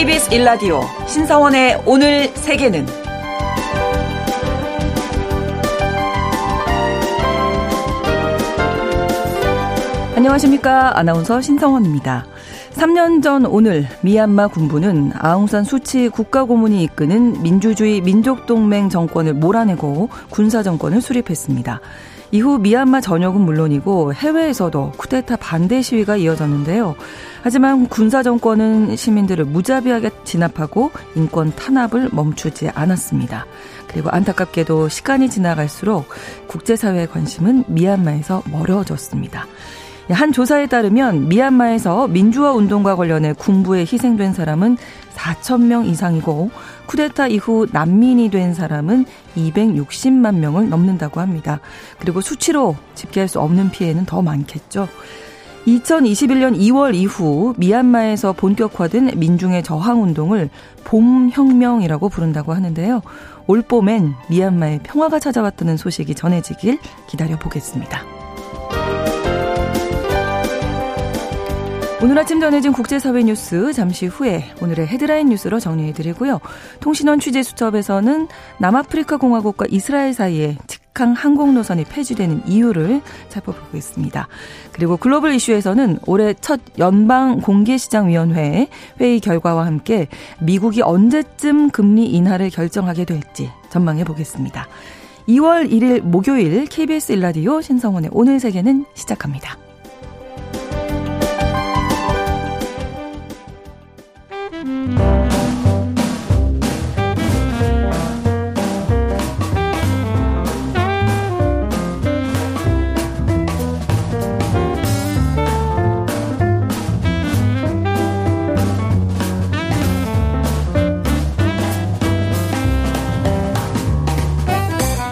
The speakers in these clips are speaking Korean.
KBS 일라디오 신성원의 오늘 세계는 안녕하십니까. 아나운서 신성원입니다. 3년 전 오늘 미얀마 군부는 아웅산 수치 국가고문이 이끄는 민주주의 민족동맹 정권을 몰아내고 군사정권을 수립했습니다. 이후 미얀마 전역은 물론이고 해외에서도 쿠데타 반대 시위가 이어졌는데요. 하지만 군사 정권은 시민들을 무자비하게 진압하고 인권 탄압을 멈추지 않았습니다. 그리고 안타깝게도 시간이 지나갈수록 국제사회의 관심은 미얀마에서 멀어졌습니다. 한 조사에 따르면 미얀마에서 민주화 운동과 관련해 군부에 희생된 사람은 4천 명 이상이고 쿠데타 이후 난민이 된 사람은 260만 명을 넘는다고 합니다. 그리고 수치로 집계할 수 없는 피해는 더 많겠죠. 2021년 2월 이후 미얀마에서 본격화된 민중의 저항 운동을 봄혁명이라고 부른다고 하는데요. 올 봄엔 미얀마에 평화가 찾아왔다는 소식이 전해지길 기다려 보겠습니다. 오늘 아침 전해진 국제사회 뉴스 잠시 후에 오늘의 헤드라인 뉴스로 정리해드리고요. 통신원 취재 수첩에서는 남아프리카 공화국과 이스라엘 사이에 직항 항공 노선이 폐지되는 이유를 살펴보겠습니다. 그리고 글로벌 이슈에서는 올해 첫 연방 공개시장위원회 회의 결과와 함께 미국이 언제쯤 금리 인하를 결정하게 될지 전망해 보겠습니다. 2월 1일 목요일 KBS 일라디오 신성원의 오늘 세계는 시작합니다.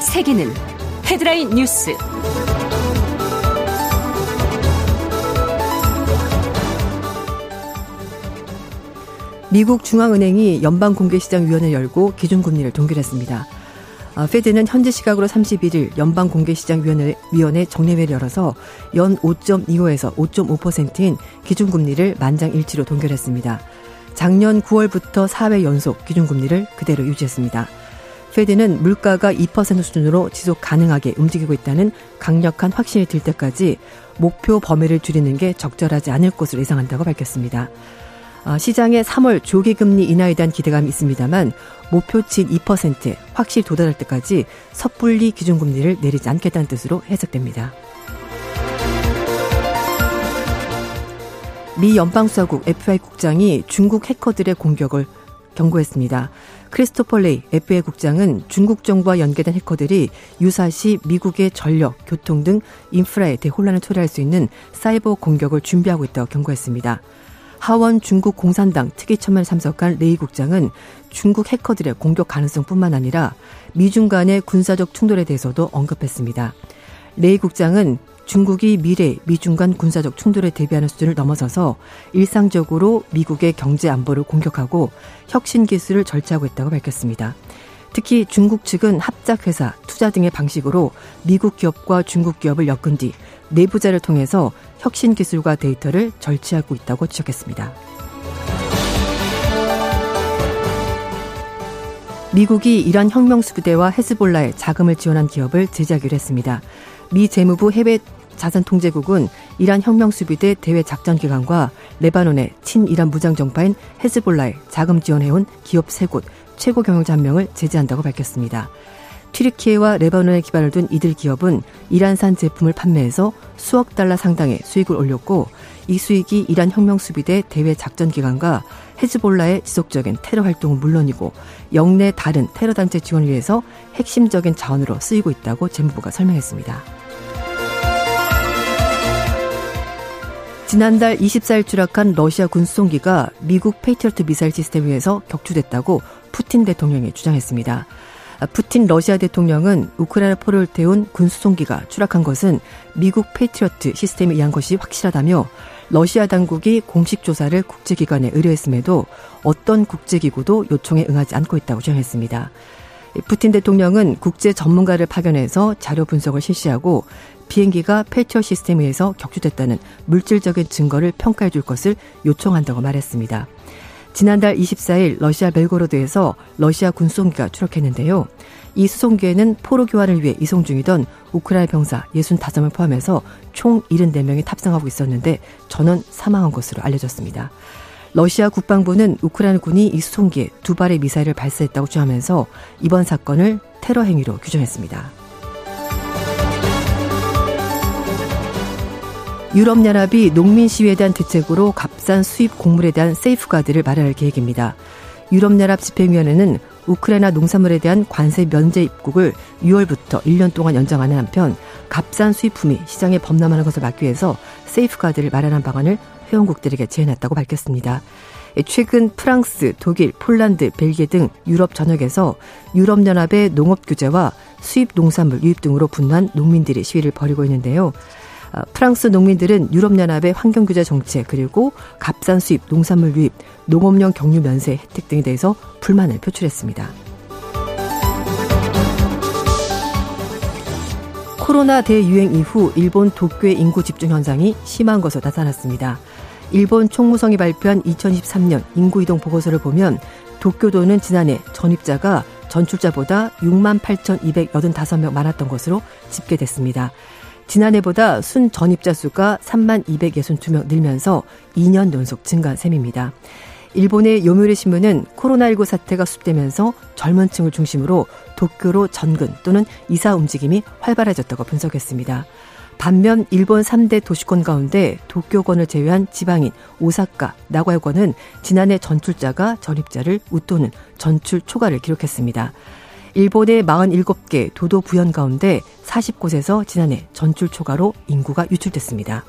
세계는 헤드라인 뉴스. 미국 중앙은행이 연방공개시장위원회를 열고 기준금리를 동결했습니다. 아, 페드는 현지 시각으로 31일 연방공개시장위원회 정례회를 열어서 연 5.25에서 5.5%인 기준금리를 만장일치로 동결했습니다. 작년 9월부터 4회 연속 기준금리를 그대로 유지했습니다. 페드는 물가가 2% 수준으로 지속 가능하게 움직이고 있다는 강력한 확신이 들 때까지 목표 범위를 줄이는 게 적절하지 않을 것으로 예상한다고 밝혔습니다. 어, 시장의 3월 조기금리 인하에 대한 기대감이 있습니다만 목표치 2%에 확실히 도달할 때까지 섣불리 기준금리를 내리지 않겠다는 뜻으로 해석됩니다. 미 연방수사국 FBI 국장이 중국 해커들의 공격을 경고했습니다. 크리스토퍼 레이 FBI 국장은 중국 정부와 연계된 해커들이 유사시 미국의 전력, 교통 등 인프라에 대혼란을 초래할 수 있는 사이버 공격을 준비하고 있다고 경고했습니다. 하원 중국 공산당 특위 청문회에 참석한 레이 국장은 중국 해커들의 공격 가능성뿐만 아니라 미중 간의 군사적 충돌에 대해서도 언급했습니다. 레이 국장은 중국이 미래 미중 간 군사적 충돌에 대비하는 수준을 넘어서서 일상적으로 미국의 경제 안보를 공격하고 혁신 기술을 절취하고 있다고 밝혔습니다. 특히 중국 측은 합작회사, 투자 등의 방식으로 미국 기업과 중국 기업을 엮은 뒤 내부자를 통해서 혁신 기술과 데이터를 절취하고 있다고 지적했습니다. 미국이 이란 혁명수부대와 헤즈볼라에 자금을 지원한 기업을 제재하기로 했습니다. 미 재무부 해외 자산통제국은 이란 혁명수비대 대외 작전기관과 레바논의 친이란 무장정파인 헤즈볼라에 자금 지원해온 기업 3곳 최고 경영자 1명을 제재한다고 밝혔습니다. 튀르키예와 레바논에 기반을 둔 이들 기업은 이란산 제품을 판매해서 수억 달러 상당의 수익을 올렸고 이 수익이 이란 혁명수비대 대외 작전기관과 헤즈볼라의 지속적인 테러 활동은 물론이고 영내 다른 테러 단체 지원을 위해서 핵심적인 자원으로 쓰이고 있다고 재무부가 설명했습니다. 지난달 24일 추락한 러시아 군수송기가 미국 페이트리어트 미사일 시스템에 의해서 격추됐다고 푸틴 대통령이 주장했습니다. 푸틴 러시아 대통령은 우크라이나 포로를 태운 군수송기가 추락한 것은 미국 페이트리어트 시스템에 의한 것이 확실하다며 러시아 당국이 공식 조사를 국제기관에 의뢰했음에도 어떤 국제기구도 요청에 응하지 않고 있다고 주장했습니다. 푸틴 대통령은 국제 전문가를 파견해서 자료 분석을 실시하고 비행기가 페이터 시스템에 의해서 격추됐다는 물질적인 증거를 평가해 줄 것을 요청한다고 말했습니다. 지난달 24일 러시아 벨고로드에서 러시아 군수송기가 추락했는데요. 이 수송기에는 포로 교환을 위해 이송 중이던 우크라이나 병사 65명 포함해서 총 74명이 탑승하고 있었는데 전원 사망한 것으로 알려졌습니다. 러시아 국방부는 우크라이나 군이 이 수송기에 두 발의 미사일을 발사했다고 주장하면서 이번 사건을 테러 행위로 규정했습니다. 유럽연합이 농민 시위에 대한 대책으로 값싼 수입 곡물에 대한 세이프가드를 마련할 계획입니다. 유럽연합 집행위원회는 우크라이나 농산물에 대한 관세 면제 입국을 6월부터 1년 동안 연장하는 한편 값싼 수입품이 시장에 범람하는 것을 막기 위해서 세이프가드를 마련하는 방안을 회원국들에게 제안했다고 밝혔습니다. 최근 프랑스, 독일, 폴란드, 벨기에 등 유럽 전역에서 유럽연합의 농업 규제와 수입 농산물 유입 등으로 분노한 농민들이 시위를 벌이고 있는데요. 아, 프랑스 농민들은 유럽연합의 환경규제 정책 그리고 값싼 수입, 농산물 유입, 농업용 경유 면세 혜택 등에 대해서 불만을 표출했습니다. 코로나 대유행 이후 일본 도쿄의 인구 집중 현상이 심한 것으로 나타났습니다. 일본 총무성이 발표한 2023년 인구 이동 보고서를 보면 도쿄도는 지난해 전입자가 전출자보다 6만 8,285명 많았던 것으로 집계됐습니다. 지난해보다 순 전입자 수가 3만 262명 늘면서 2년 연속 증가한 셈입니다. 일본의 요미우리 신문은 코로나19 사태가 습되면서 젊은 층을 중심으로 도쿄로 전근 또는 이사 움직임이 활발해졌다고 분석했습니다. 반면 일본 3대 도시권 가운데 도쿄권을 제외한 지방인 오사카, 나고야권은 지난해 전출자가 전입자를 웃도는 전출 초과를 기록했습니다. 일본의 47개 도도 부현 가운데 40곳에서 지난해 전출 초과로 인구가 유출됐습니다.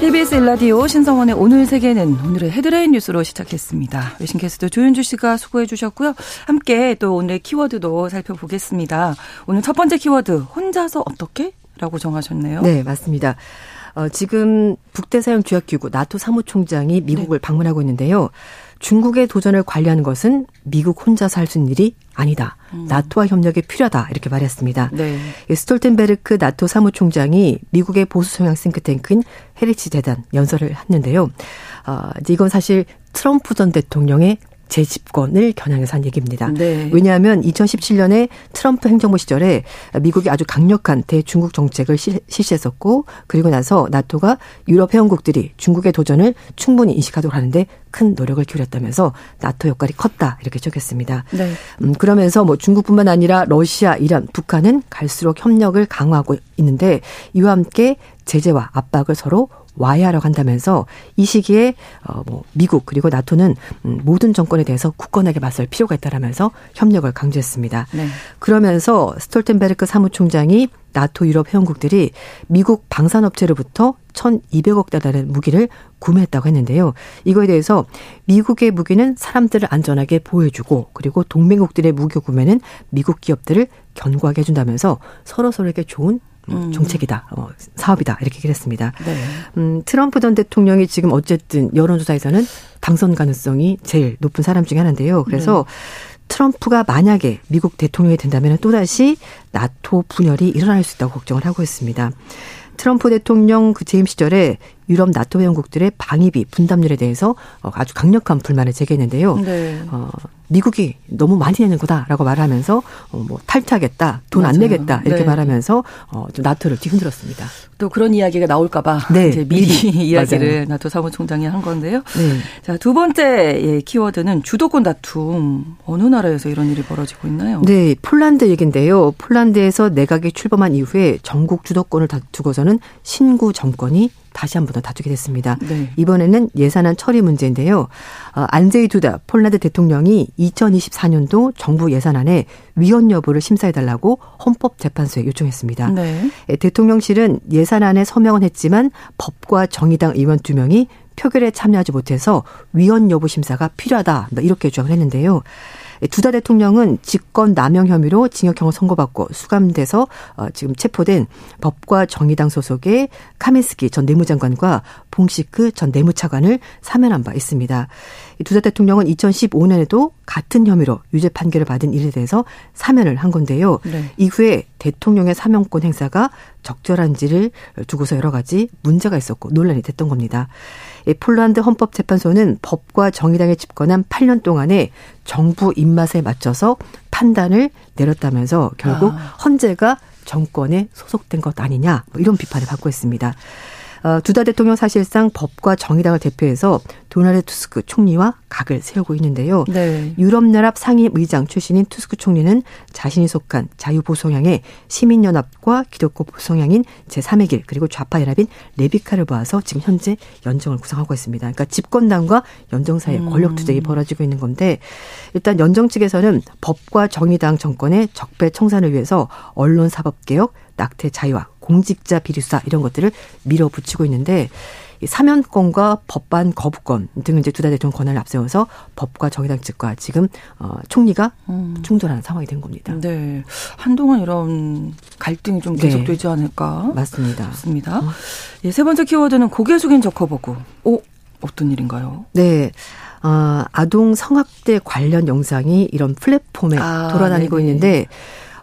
KBS 일라디오 신성원의 오늘 세계는 오늘의 헤드라인 뉴스로 시작했습니다. 외신 캐스터 조윤주 씨가 수고해 주셨고요. 함께 또 오늘의 키워드도 살펴보겠습니다. 오늘 첫 번째 키워드 혼자서 어떻게? 라고 정하셨네요. 네, 맞습니다. 어, 지금 북대서양 조약기구 나토 사무총장이 미국을 네. 방문하고 있는데요. 중국의 도전을 관리하는 것은 미국 혼자서 할 수 있는 일이 아니다. 음. 나토와 협력이 필요하다. 이렇게 말했습니다. 네. 스톨텐베르크 나토 사무총장이 미국의 보수 성향 싱크탱크인 헤리티지 재단 연설을 했는데요. 어, 이건 사실 트럼프 전 대통령의 재집권을 겨냥해서 한 얘기입니다. 네. 왜냐하면 2017년에 트럼프 행정부 시절에 미국이 아주 강력한 대중국 정책을 실시했었고 그리고 나서 나토가 유럽 회원국들이 중국의 도전을 충분히 인식하도록 하는데 큰 노력을 기울였다면서 나토 역할이 컸다 이렇게 적했습니다. 네. 음, 그러면서 뭐 중국뿐만 아니라 러시아, 이란, 북한은 갈수록 협력을 강화하고 있는데 이와 함께 제재와 압박을 서로 와야하라고 한다면서 이 시기에 어뭐 미국 그리고 나토는 음, 모든 정권에 대해서 굳건하게 맞설 필요가 있다라면서 협력을 강조했습니다. 네. 그러면서 스톨텐베르크 사무총장이 나토 유럽 회원국들이 미국 방산업체로부터 1,200억 달러의 무기를 구매했다고 했는데요. 이거에 대해서 미국의 무기는 사람들을 안전하게 보호해주고 그리고 동맹국들의 무기 구매는 미국 기업들을 견고하게 해준다면서 서로 서로에게 좋은 음. 정책이다, 어, 사업이다 이렇게 얘기를 했습니다. 네. 음, 트럼프 전 대통령이 지금 어쨌든 여론조사에서는 당선 가능성이 제일 높은 사람 중에 하나인데요. 그래서 네. 트럼프가 만약에 미국 대통령이 된다면 또다시 나토 분열이 일어날 수 있다고 걱정을 하고 있습니다. 트럼프 대통령 그 재임 시절에 유럽 나토 회원국들의 방위비 분담률에 대해서 어, 아주 강력한 불만을 제기했는데요. 네. 어, 미국이 너무 많이 내는 거다라고 말하면서 어, 뭐 탈퇴하겠다, 돈 안 내겠다 이렇게 네. 말하면서 어, 좀 나토를 뒤흔들었습니다. 또 그런 이야기가 나올까봐 네. 이제 미리 이야기를 맞아요. 나토 사무총장이 한 건데요. 네. 자두 번째 예, 키워드는 주도권 다툼 어느 나라에서 이런 일이 벌어지고 있나요? 네, 폴란드 얘긴데요. 폴란드에서 내각이 출범한 이후에 전국 주도권을 다투고서는 신구 정권이 다시 한 번 더 다투게 됐습니다. 네. 이번에는 예산안 처리 문제인데요. 어, 안제이 두다 폴란드 대통령이 2024년도 정부 예산안에 위헌 여부를 심사해달라고 헌법재판소에 요청했습니다. 네. 예, 대통령실은 예산안에 서명은 했지만 법과 정의당 의원 두 명이 표결에 참여하지 못해서 위헌 여부 심사가 필요하다 뭐 이렇게 주장을 했는데요. 두다 대통령은 직권 남용 혐의로 징역형을 선고받고 수감돼서 어, 지금 체포된 법과 정의당 소속의 카민스키 전 내무장관과 봉시크 전 내무차관을 사면한 바 있습니다. 두다 대통령은 2015년에도 같은 혐의로 유죄 판결을 받은 일에 대해서 사면을 한 건데요. 네. 이후에 대통령의 사면권 행사가 적절한지를 두고서 여러 가지 문제가 있었고 논란이 됐던 겁니다. 폴란드 헌법재판소는 법과 정의당에 집권한 8년 동안에 정부 입맛에 맞춰서 판단을 내렸다면서 결국 아. 헌재가 정권에 소속된 것 아니냐 뭐 이런 비판을 받고 있습니다. 어, 두다 대통령 사실상 법과 정의당을 대표해서 도널드 투스크 총리와 각을 세우고 있는데요. 네. 유럽 연합 상임의장 출신인 투스크 총리는 자신이 속한 자유보성향의 시민연합과 기독교 보성향인 제3의 길 그리고 좌파연합인 레비카를 모아서 지금 현재 연정을 구성하고 있습니다. 그러니까 집권당과 연정 사이에 음. 권력 투쟁이 벌어지고 있는 건데 일단 연정 측에서는 법과 정의당 정권의 적폐 청산을 위해서 언론 사법 개혁, 낙태 자유화, 공직자 비리 수사 이런 것들을 밀어붙이고 있는데 사면권과 법반 거부권 등을 이제 두 다 대통령 권한을 앞세워서 법과 정의당 측과 지금 어 총리가 음. 충돌하는 상황이 된 겁니다. 네. 한동안 이런 갈등이 좀 네. 계속되지 않을까? 맞습니다. 맞습니다. 음. 예, 세 번째 키워드는 고개 숙인 저커버그. 오, 어떤 일인가요? 네. 어, 아동 성학대 관련 영상이 이런 플랫폼에 아, 돌아다니고 네네. 있는데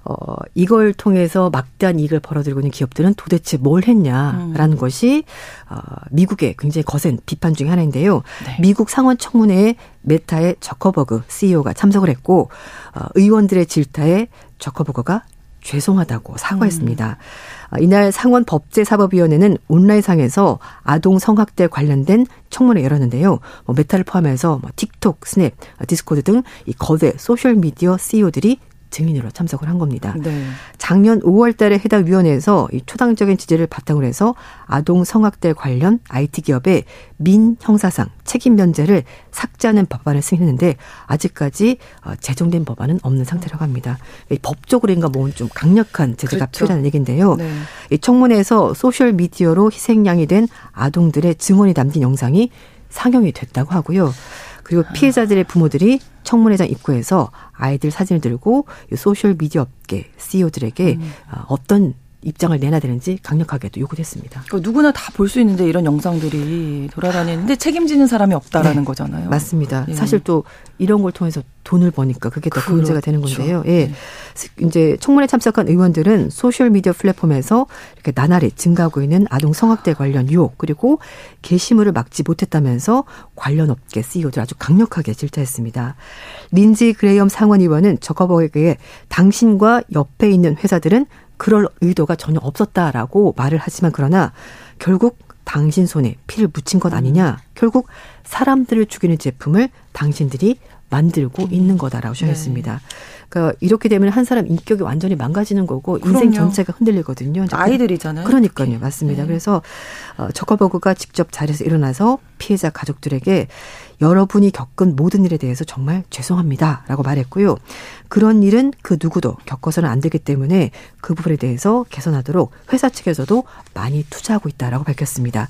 어, 이걸 통해서 막대한 이익을 벌어들고 있는 기업들은 도대체 뭘 했냐라는 음. 것이 어, 미국의 굉장히 거센 비판 중의 하나인데요. 네. 미국 상원 청문회에 메타의 저커버그 CEO가 참석을 했고 어, 의원들의 질타에 저커버그가 죄송하다고 사과했습니다. 음. 어, 이날 상원 법제사법위원회는 온라인상에서 아동 성학대 관련된 청문회 열었는데요. 뭐 메타를 포함해서 뭐 틱톡, 스냅, 디스코드 등 이 거대 소셜 미디어 CEO들이 증인으로 참석을 한 겁니다. 네. 작년 5월 달에 해당 위원회에서 이 초당적인 지지를 바탕으로 해서 아동 성학대 관련 IT 기업의 민 형사상 책임 면제를 삭제하는 법안을 승인했는데 아직까지 어, 제정된 법안은 없는 상태라고 합니다. 법적으로인가 뭐는 좀 강력한 제재가 그렇죠. 필요하는 얘기인데요. 네. 이 청문회에서 소셜 미디어로 희생양이 된 아동들의 증언이 담긴 영상이 상영이 됐다고 하고요. 그리고 피해자들의 부모들이 청문회장 입구에서 아이들 사진을 들고 소셜 미디어 업계 CEO들에게 음. 어, 어떤 입장을 내놔야 되는지 강력하게 도 요구했습니다. 그러니까 누구나 다 볼 수 있는데 이런 영상들이 돌아다니는데 책임지는 사람이 없다라는 네, 거잖아요. 맞습니다. 예. 사실 또 이런 걸 통해서 돈을 버니까 그게 더 그렇죠. 문제가 되는 건데요. 예. 네. 이제 청문회 참석한 의원들은 소셜 미디어 플랫폼에서 이렇게 나날이 증가하고 있는 아동 성학대 관련 유혹 그리고 게시물을 막지 못했다면서 관련 업계 CEO들 아주 강력하게 질타했습니다. 린지 그레이엄 상원 의원은 저커버에게 당신과 옆에 있는 회사들은 그럴 의도가 전혀 없었다라고 말을 하지만 그러나 결국 당신 손에 피를 묻힌 것 아니냐. 결국 사람들을 죽이는 제품을 당신들이 만들고 있는 거다라고 주장했습니다. 네. 그러니까 이렇게 되면 한 사람 인격이 완전히 망가지는 거고 인생 그럼요. 전체가 흔들리거든요. 아이들이잖아요. 그러니까요. 맞습니다. 네. 그래서 어, 저커버그가 직접 자리에서 일어나서 피해자 가족들에게 여러분이 겪은 모든 일에 대해서 정말 죄송합니다 라고 말했고요. 그런 일은 그 누구도 겪어서는 안 되기 때문에 그 부분에 대해서 개선하도록 회사 측에서도 많이 투자하고 있다라고 밝혔습니다.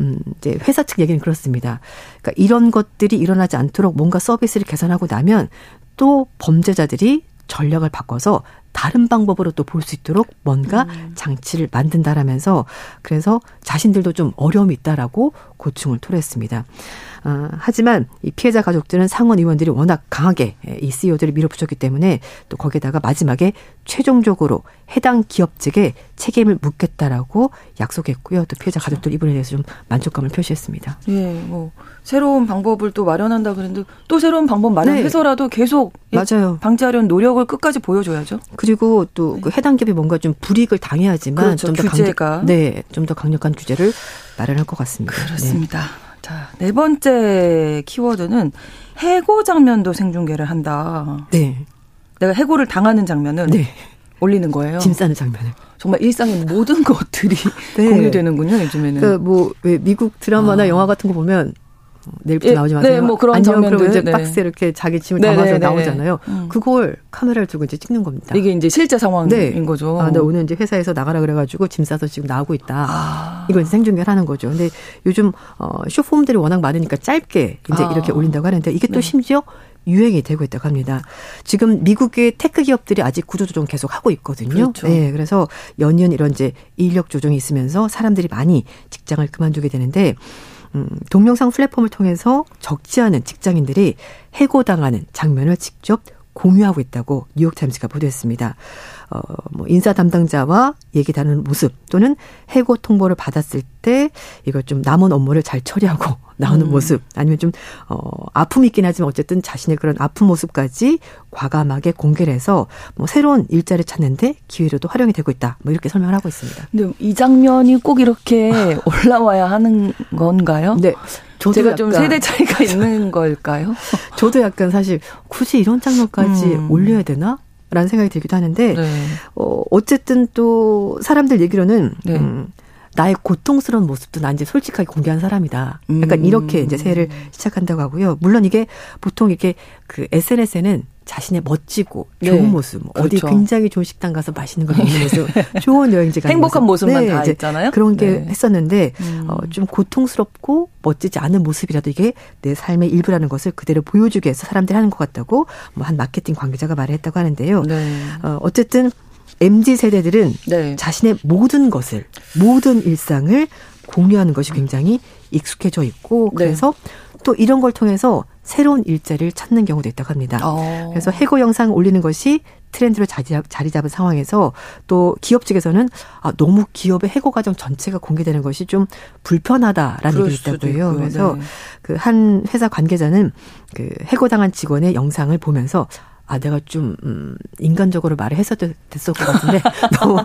음, 이제 회사 측 얘기는 그렇습니다. 그러니까 이런 것들이 일어나지 않도록 뭔가 서비스를 개선하고 나면 또 범죄자들이 전략을 바꿔서 다른 방법으로 또 볼 수 있도록 뭔가 음. 장치를 만든다라면서 그래서 자신들도 좀 어려움이 있다라고 고충을 토로했습니다. 어, 하지만 이 피해자 가족들은 상원 의원들이 워낙 강하게 이 CEO들을 밀어붙였기 때문에 또 거기에다가 마지막에 최종적으로 해당 기업 측에 책임을 묻겠다라고 약속했고요. 또 피해자 그렇죠. 가족들 이분에 대해서 좀 만족감을 표시했습니다. 예, 뭐 새로운 방법을 또 마련한다 그랬는데 또 새로운 방법 마련해서라도 네. 계속 맞아요. 방지하려는 노력을 끝까지 보여줘야죠. 그리고 또그 네. 해당 기업이 뭔가 좀 불이익을 당해야지만 그렇죠. 좀더 강력, 네, 좀 더 강력한 규제를 마련할 것 같습니다. 그렇습니다. 네. 자, 네 번째 키워드는 해고 장면도 생중계를 한다. 네. 내가 해고를 당하는 장면은 네. 올리는 거예요. 짐 싸는 장면을. 정말 일상의 모든 것들이 네. 공유되는군요, 요즘에는. 그, 뭐, 왜 미국 드라마나 아. 영화 같은 거 보면 내일부터 예, 나오지 마세요. 네, 뭐 그런 아니면 장면들. 이제 네. 박스에 이렇게 자기 짐을 네, 담아서 네, 네, 나오잖아요. 음. 그걸 카메라를 두고 이제 찍는 겁니다. 이게 이제 실제 상황인 네. 거죠. 아, 나 오늘 이제 회사에서 나가라 그래가지고 짐 싸서 지금 나오고 있다. 아. 이걸 생중계하는 거죠. 근데 요즘 어, 숏폼들이 워낙 많으니까 짧게 이제 아. 이렇게 올린다고 하는데 이게 또 네. 심지어 유행이 되고 있다고 합니다. 지금 미국의 테크 기업들이 아직 구조조정 계속 하고 있거든요. 그렇죠. 네, 그래서 연이은 이런 이제 인력 조정이 있으면서 사람들이 많이 직장을 그만두게 되는데 음, 동영상 플랫폼을 통해서 적지 않은 직장인들이 해고당하는 장면을 직접 공유하고 있다고 뉴욕타임스가 보도했습니다. 어, 뭐 인사 담당자와 얘기 다루는 모습 또는 해고 통보를 받았을 때 이걸 좀 남은 업무를 잘 처리하고 나오는 음. 모습 아니면 좀 어, 아픔이 있긴 하지만 어쨌든 자신의 그런 아픈 모습까지 과감하게 공개를 해서 뭐 새로운 일자리를 찾는데 기회로도 활용이 되고 있다. 뭐 이렇게 설명을 하고 있습니다. 근데 이 장면이 꼭 이렇게 올라와야 하는 건가요? 네. 저도 제가 좀 세대 차이가 있는 걸까요? 저도 약간 사실 굳이 이런 장면까지 음. 올려야 되나? 라는 생각이 들기도 하는데, 네. 어, 어쨌든 또 사람들 얘기로는, 네. 음, 나의 고통스러운 모습도 난 이제 솔직하게 공개한 사람이다. 약간 음. 이렇게 이제 새해를 시작한다고 하고요. 물론 이게 보통 이렇게 그 SNS에는 자신의 멋지고 네. 좋은 모습, 뭐 그렇죠. 어디 굉장히 좋은 식당 가서 맛있는 거 먹는 모습, 좋은 여행지 가는 행복한 모습. 모습만 네, 다 있잖아요. 그런 게 네. 했었는데 음. 어, 좀 고통스럽고 멋지지 않은 모습이라도 이게 내 삶의 일부라는 것을 그대로 보여주기 위해서 사람들이 하는 것 같다고 뭐 한 마케팅 관계자가 말을 했다고 하는데요. 네. 어, 어쨌든 MZ 세대들은 네. 자신의 모든 것을 모든 일상을 공유하는 것이 굉장히 익숙해져 있고 네. 그래서 또 이런 걸 통해서 새로운 일자리를 찾는 경우도 있다고 합니다. 어. 그래서 해고 영상 올리는 것이 트렌드로 자리, 잡은 상황에서 또 기업 측에서는 아, 너무 기업의 해고 과정 전체가 공개되는 것이 좀 불편하다라는 얘기가 있다고요. 그래서 네. 그한 회사 관계자는 그 해고당한 직원의 영상을 보면서 아, 내가 좀, 음, 인간적으로 말을 했어도 됐을 것 같은데, 너무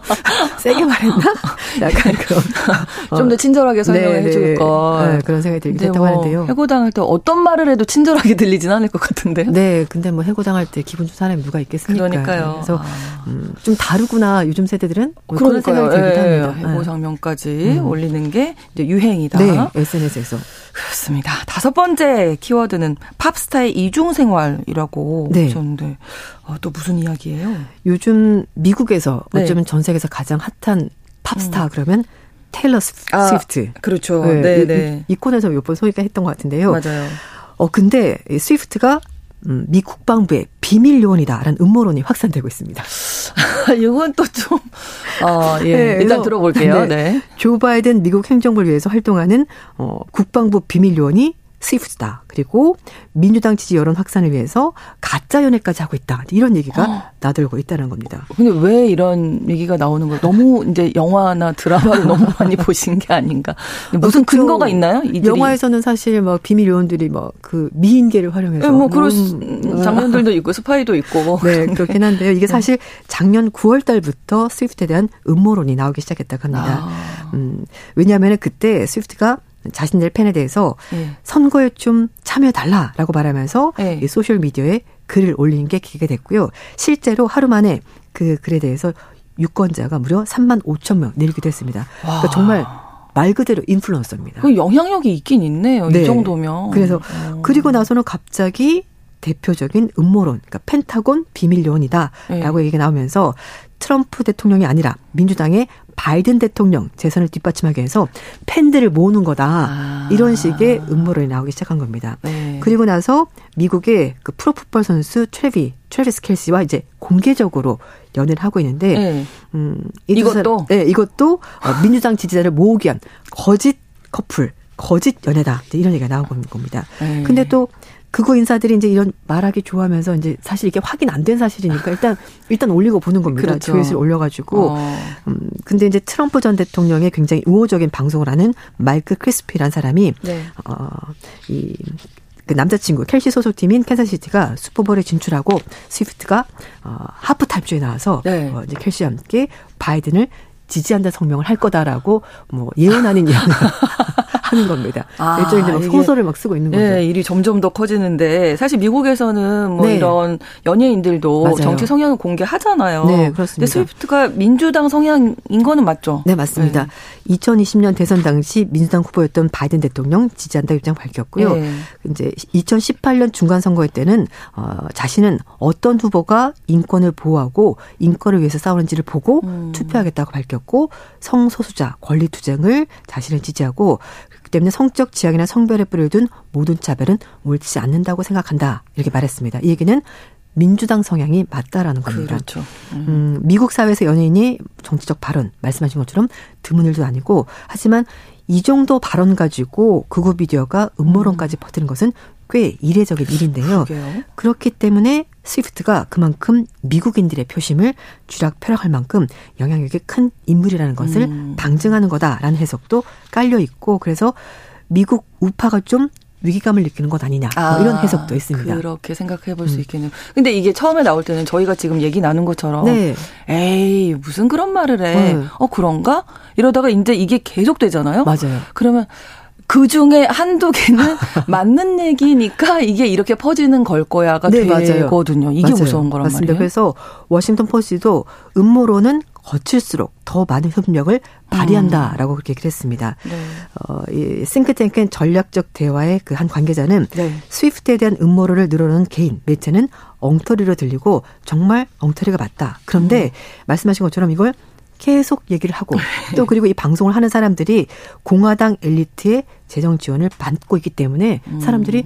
세게 말했나? 약간 그런. 어. 좀더 친절하게 설명을 네, 해줄 네. 거. 네, 그런 생각이 들기도 했다고 뭐 하는데요. 해고당할 때 어떤 말을 해도 친절하게 들리진 않을 것 같은데요? 네, 근데 뭐 해고당할 때 기분 좋은 사람이 누가 있겠습니까? 그러니까요. 그래서, 음, 좀 다르구나, 요즘 세대들은. 뭐 그런 생각이 들기도 예, 합니다. 해고 장면까지 음. 올리는 게 이제 유행이다. 네, SNS에서. 그렇습니다. 다섯 번째 키워드는 팝스타의 이중 생활이라고 네. 하셨는데 어, 또 무슨 이야기예요? 요즘 미국에서 네. 어쩌면 전 세계에서 가장 핫한 팝스타 음. 그러면 테일러 아, 스위프트. 아, 그렇죠. 네, 네. 네. 이, 이 코너에서 몇 번 소개가 했던 것 같은데요. 맞아요. 어 근데 스위프트가 음, 미 국방부의 비밀 요원이다라는 음모론이 확산되고 있습니다. 이건 또 좀, 어, 예. 네, 일단 들어볼게요. 네. 네. 조 바이든 미국 행정부를 위해서 활동하는, 어, 국방부 비밀 요원이 스위프트다. 그리고 민주당 지지 여론 확산을 위해서 가짜 연애까지 하고 있다. 이런 얘기가 어. 나들고 있다는 겁니다. 근데 왜 이런 얘기가 나오는 거예요? 너무 이제 영화나 드라마를 너무 많이 보신 게 아닌가? 무슨 그렇죠. 근거가 있나요? 이들이? 영화에서는 사실 막 비밀 요원들이 막그 미인계를 활용해서 네, 뭐 그런 음. 장면들도 있고 스파이도 있고. 네, 그렇긴 한데요. 이게 네. 사실 작년 9월 달부터 스위프트에 대한 음모론이 나오기 시작했다고 합니다. 아. 음, 왜냐하면 그때 스위프트가 자신들 팬에 대해서 네. 선거에 좀 참여해 달라라고 말하면서 네. 이 소셜 미디어에 글을 올리는 게 기회가 됐고요. 실제로 하루 만에 그 글에 대해서 유권자가 무려 3만 5천 명 늘기도 했습니다. 그러니까 정말 말 그대로 인플루언서입니다. 그 영향력이 있긴 있네요. 네. 이 정도면. 그래서 오. 그리고 나서는 갑자기 대표적인 음모론, 그러니까 펜타곤 비밀 요원이다라고 네. 얘기가 나오면서 트럼프 대통령이 아니라 민주당의 바이든 대통령 재선을 뒷받침하기 위해서 팬들을 모으는 거다. 아. 이런 식의 음모론이 나오기 시작한 겁니다. 네. 그리고 나서 미국의 그 프로풋볼 선수 트레비, 트레비스 켈시와 이제 공개적으로 연애를 하고 있는데, 네. 음, 이것도? 네, 이것도 어, 민주당 지지자를 모으기 위한 거짓 커플, 거짓 연애다. 이런 얘기가 나오고 있는 겁니다. 네. 근데 또 극우 인사들이 이제 이런 말하기 좋아하면서 이제 사실 이게 확인 안 된 사실이니까 일단 일단 올리고 보는 겁니다. 그렇죠. 조회수를 올려가지고. 어. 음, 근데 이제 트럼프 전 대통령의 굉장히 우호적인 방송을 하는 마이크 크리스피란 사람이 네. 어이 그 남자친구 켈시 소속팀인 캔자스시티가 슈퍼볼에 진출하고 스위프트가 어 하프타임쇼에 나와서 네. 어 이제 켈시와 함께 바이든을 지지한다 성명을 할 거다라고 뭐 예언하는 예언을 하는 겁니다. 아, 일종의 막 소설을 막 쓰고 있는 거죠. 네, 일이 점점 더 커지는데 사실 미국에서는 뭐 네. 이런 연예인들도 맞아요. 정치 성향을 공개하잖아요. 네, 그렇습니다. 근데 스위프트가 민주당 성향인 거는 맞죠? 네, 맞습니다. 2020년 대선 당시 민주당 후보였던 바이든 대통령 지지한다 입장 밝혔고요. 네. 이제 2018년 중간 선거회 때는 어, 자신은 어떤 후보가 인권을 보호하고 인권을 위해서 싸우는지를 보고 음. 투표하겠다고 밝혔고 성소수자 권리 투쟁을 자신을 지지하고 그렇기 때문에 성적 지향이나 성별에 뿌리를 둔 모든 차별은 옳지 않는다고 생각한다 이렇게 말했습니다. 이 얘기는 민주당 성향이 맞다라는 겁니다. 그렇죠. 음. 음, 미국 사회에서 연예인이 정치적 발언 말씀하신 것처럼 드문 일도 아니고 하지만 이 정도 발언 가지고 극우 비디오가 음모론까지 퍼뜨린 것은 꽤 이례적인 일인데요. 그러게요. 그렇기 때문에 스위프트가 그만큼 미국인들의 표심을 쥐락펴락할 만큼 영향력이 큰 인물이라는 것을 음. 방증하는 거다라는 해석도 깔려 있고 그래서 미국 우파가 좀 위기감을 느끼는 것 아니냐 뭐 이런 해석도 있습니다. 그렇게 생각해 볼 음. 수 있겠네요. 근데 이게 처음에 나올 때는 저희가 지금 얘기 나눈 것처럼 네, 에이 무슨 그런 말을 해? 네. 어 그런가? 이러다가 이제 이게 계속 되잖아요. 맞아요. 그러면 그 중에 한두 개는 맞는 얘기니까 이게 이렇게 퍼지는 걸 거야가 네, 맞아요. 되거든요. 이게 맞아요. 무서운 거란 맞습니다. 말이에요. 그래서 워싱턴 포스트도 음모론은 거칠수록 더 많은 협력을 발휘한다라고 그렇게 얘기를 했습니다. 네. 어, 이 싱크탱크엔 전략적 대화의 그 한 관계자는 네. 스위프트에 대한 음모론을 늘어놓은 개인, 매체는 엉터리로 들리고 정말 엉터리가 맞다. 그런데 음. 말씀하신 것처럼 이걸 계속 얘기를 하고 또 그리고 이 방송을 하는 사람들이 공화당 엘리트의 재정 지원을 받고 있기 때문에 음. 사람들이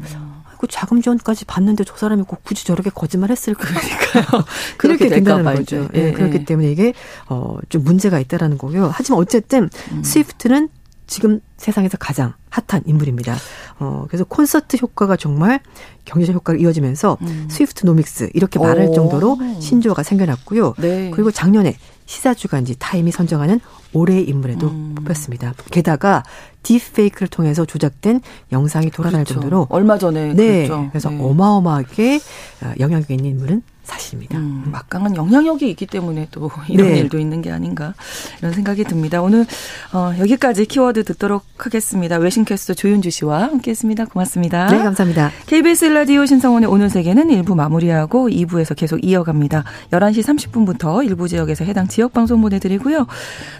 그 자금 지원까지 받는데 저 사람이 꼭 굳이 저렇게 거짓말 했을까? 그러니까요. 그렇게 된다는 거죠. 예, 예, 그렇기 예. 때문에 이게 어, 좀 문제가 있다라는 거고요. 하지만 어쨌든 음. 스위프트는 지금 세상에서 가장 핫한 인물입니다. 어, 그래서 콘서트 효과가 정말 경제적 효과를 이어지면서 음. 스위프트 노믹스 이렇게 말할 오. 정도로 신조어가 생겨났고요. 네. 그리고 작년에 시사주간지 타임이 선정하는 올해의 인물에도 음. 뽑혔습니다. 게다가 딥페이크를 통해서 조작된 영상이 돌아다닐 그렇죠. 정도로 얼마 전에 네, 그랬죠. 그래서 네. 어마어마하게 어, 영향력 있는 인물은 사실입니다. 음, 막강한 영향력이 있기 때문에 또 이런 네. 일도 있는 게 아닌가 이런 생각이 듭니다. 오늘 어, 여기까지 키워드 듣도록 하겠습니다. 외신캐스터 조윤주 씨와 함께했습니다. 고맙습니다. 네, 감사합니다. KBS 라디오 신성원의 오늘 세계는 1부 마무리하고 2부에서 계속 이어갑니다. 11시 30분부터 일부 지역에서 해당 지역 방송 보내드리고요.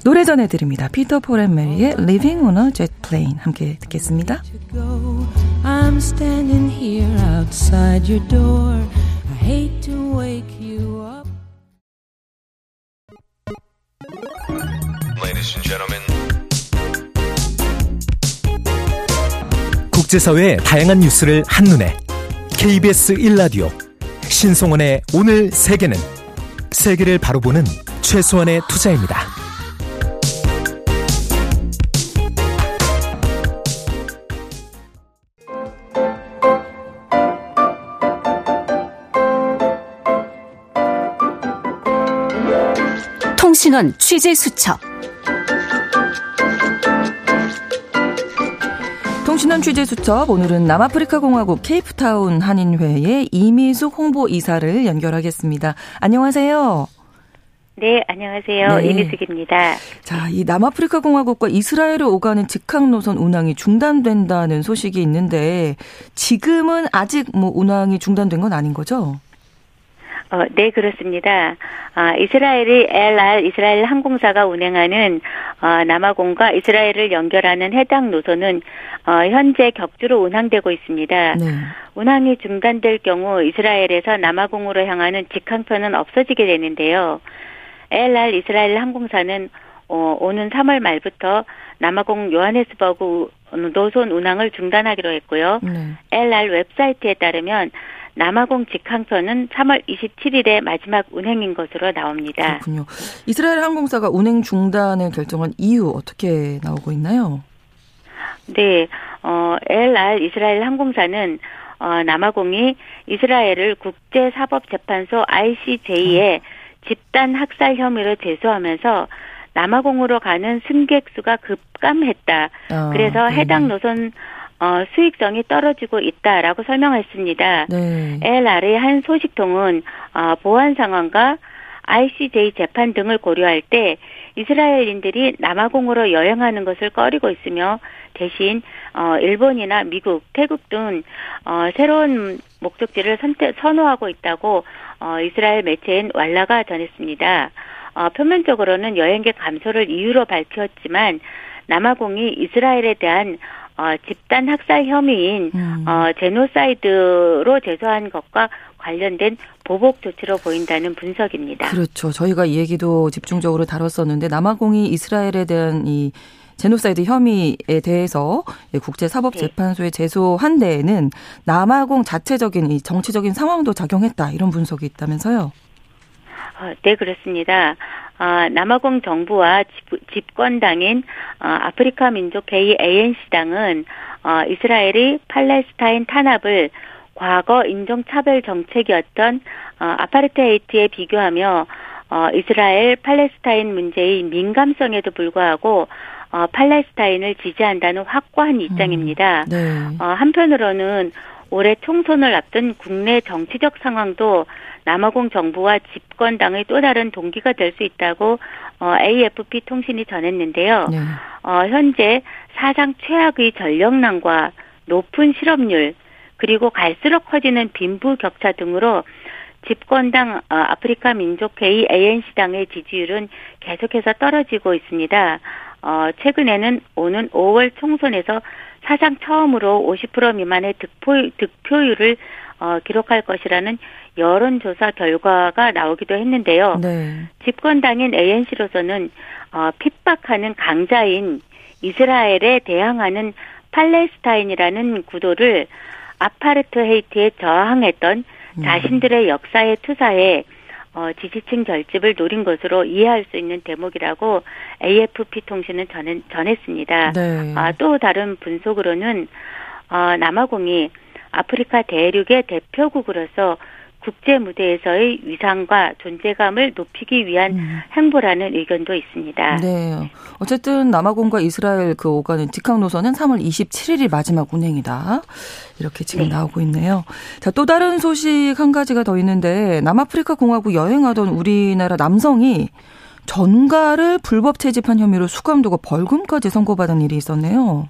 노래 전해드립니다. 피터 폴앤 메리의 Living on a Jet Plane 함께 듣겠습니다. Hate to wake you up. Ladies and gentlemen, 국제사회의 다양한 뉴스를 한눈에 KBS 1라디오 신송원의 오늘 세계는 세계를 바로 보는 최소한의 투자입니다. 신원 취재 수첩. 통신원 취재 수첩 오늘은 남아프리카 공화국 케이프타운 한인회의 이미숙 홍보 이사를 연결하겠습니다. 안녕하세요. 네, 안녕하세요. 네. 이미숙입니다. 자, 이 남아프리카 공화국과 이스라엘을 오가는 직항 노선 운항이 중단된다는 소식이 있는데 지금은 아직 뭐 운항이 중단된 건 아닌 거죠? 어, 네, 그렇습니다. 아, 이스라엘이 LR 이스라엘 항공사가 운행하는 어, 남아공과 이스라엘을 연결하는 해당 노선은 어, 현재 격주로 운항되고 있습니다. 네. 운항이 중단될 경우 이스라엘에서 남아공으로 향하는 직항편은 없어지게 되는데요. LR 이스라엘 항공사는 어, 오는 3월 말부터 남아공 요하네스버그 노선 운항을 중단하기로 했고요. 네. LR 웹사이트에 따르면 남아공 직항편은 3월 27일에 마지막 운행인 것으로 나옵니다. 그렇군요. 이스라엘 항공사가 운행 중단을 결정한 이유 어떻게 나오고 있나요? 네, 어, LR 이스라엘 항공사는 어, 남아공이 이스라엘을 국제사법재판소 ICJ에 집단 학살 혐의로 제소하면서 남아공으로 가는 승객 수가 급감했다. 아, 그래서 네네. 해당 노선 어, 수익성이 떨어지고 있다라고 설명했습니다. 네. LR의 한 소식통은 어, 보안 상황과 ICJ 재판 등을 고려할 때 이스라엘인들이 남아공으로 여행하는 것을 꺼리고 있으며 대신 어 일본이나 미국, 태국 등 어, 새로운 목적지를 선택 선호하고 있다고 어, 이스라엘 매체인 왈라가 전했습니다. 어, 표면적으로는 여행객 감소를 이유로 밝혔지만 남아공이 이스라엘에 대한 어, 집단 학살 혐의인 음. 어, 제노사이드로 제소한 것과 관련된 보복 조치로 보인다는 분석입니다. 그렇죠. 저희가 이 얘기도 집중적으로 다뤘었는데 남아공이 이스라엘에 대한 이 제노사이드 혐의에 대해서 국제사법재판소에 제소한 데에는 남아공 자체적인 이 정치적인 상황도 작용했다 이런 분석이 있다면서요. 어, 네, 그렇습니다. 아, 남아공 정부와 집권당인 어, 아프리카 민족 회의 ANC당은 어, 이스라엘이 팔레스타인 탄압을 과거 인종차별 정책이었던 어, 아파르트헤이트에 비교하며 어, 이스라엘 팔레스타인 문제의 민감성에도 불구하고 어, 팔레스타인을 지지한다는 확고한 입장입니다. 음, 네. 어, 한편으로는 올해 총선을 앞둔 국내 정치적 상황도 남아공 정부와 집권당의 또 다른 동기가 될 수 있다고 어, AFP 통신이 전했는데요. 네. 어, 현재 사상 최악의 전력난과 높은 실업률 그리고 갈수록 커지는 빈부 격차 등으로 집권당 어, 아프리카 민족회의 ANC당의 지지율은 계속해서 떨어지고 있습니다. 어, 최근에는 오는 5월 총선에서 사상 처음으로 50% 미만의 득표, 득표율을 어, 기록할 것이라는 여론조사 결과가 나오기도 했는데요. 네. 집권당인 ANC로서는 어, 핍박하는 강자인 이스라엘에 대항하는 팔레스타인이라는 구도를 아파르트 헤이트에 저항했던 음. 자신들의 역사에 투사해 어, 지지층 결집을 노린 것으로 이해할 수 있는 대목이라고 AFP 통신은 전, 전했습니다. 네. 아, 또 다른 분석으로는 어, 남아공이 아프리카 대륙의 대표국으로서 국제 무대에서의 위상과 존재감을 높이기 위한 음. 행보라는 의견도 있습니다. 네. 어쨌든 남아공과 이스라엘 그 오가는 직항 노선은 3월 27일이 마지막 운행이다. 이렇게 지금 네. 나오고 있네요. 자, 또 다른 소식 한 가지가 더 있는데 남아프리카 공화국 여행하던 우리나라 남성이 전가를 불법 채집한 혐의로 수감되고 벌금까지 선고받은 일이 있었네요.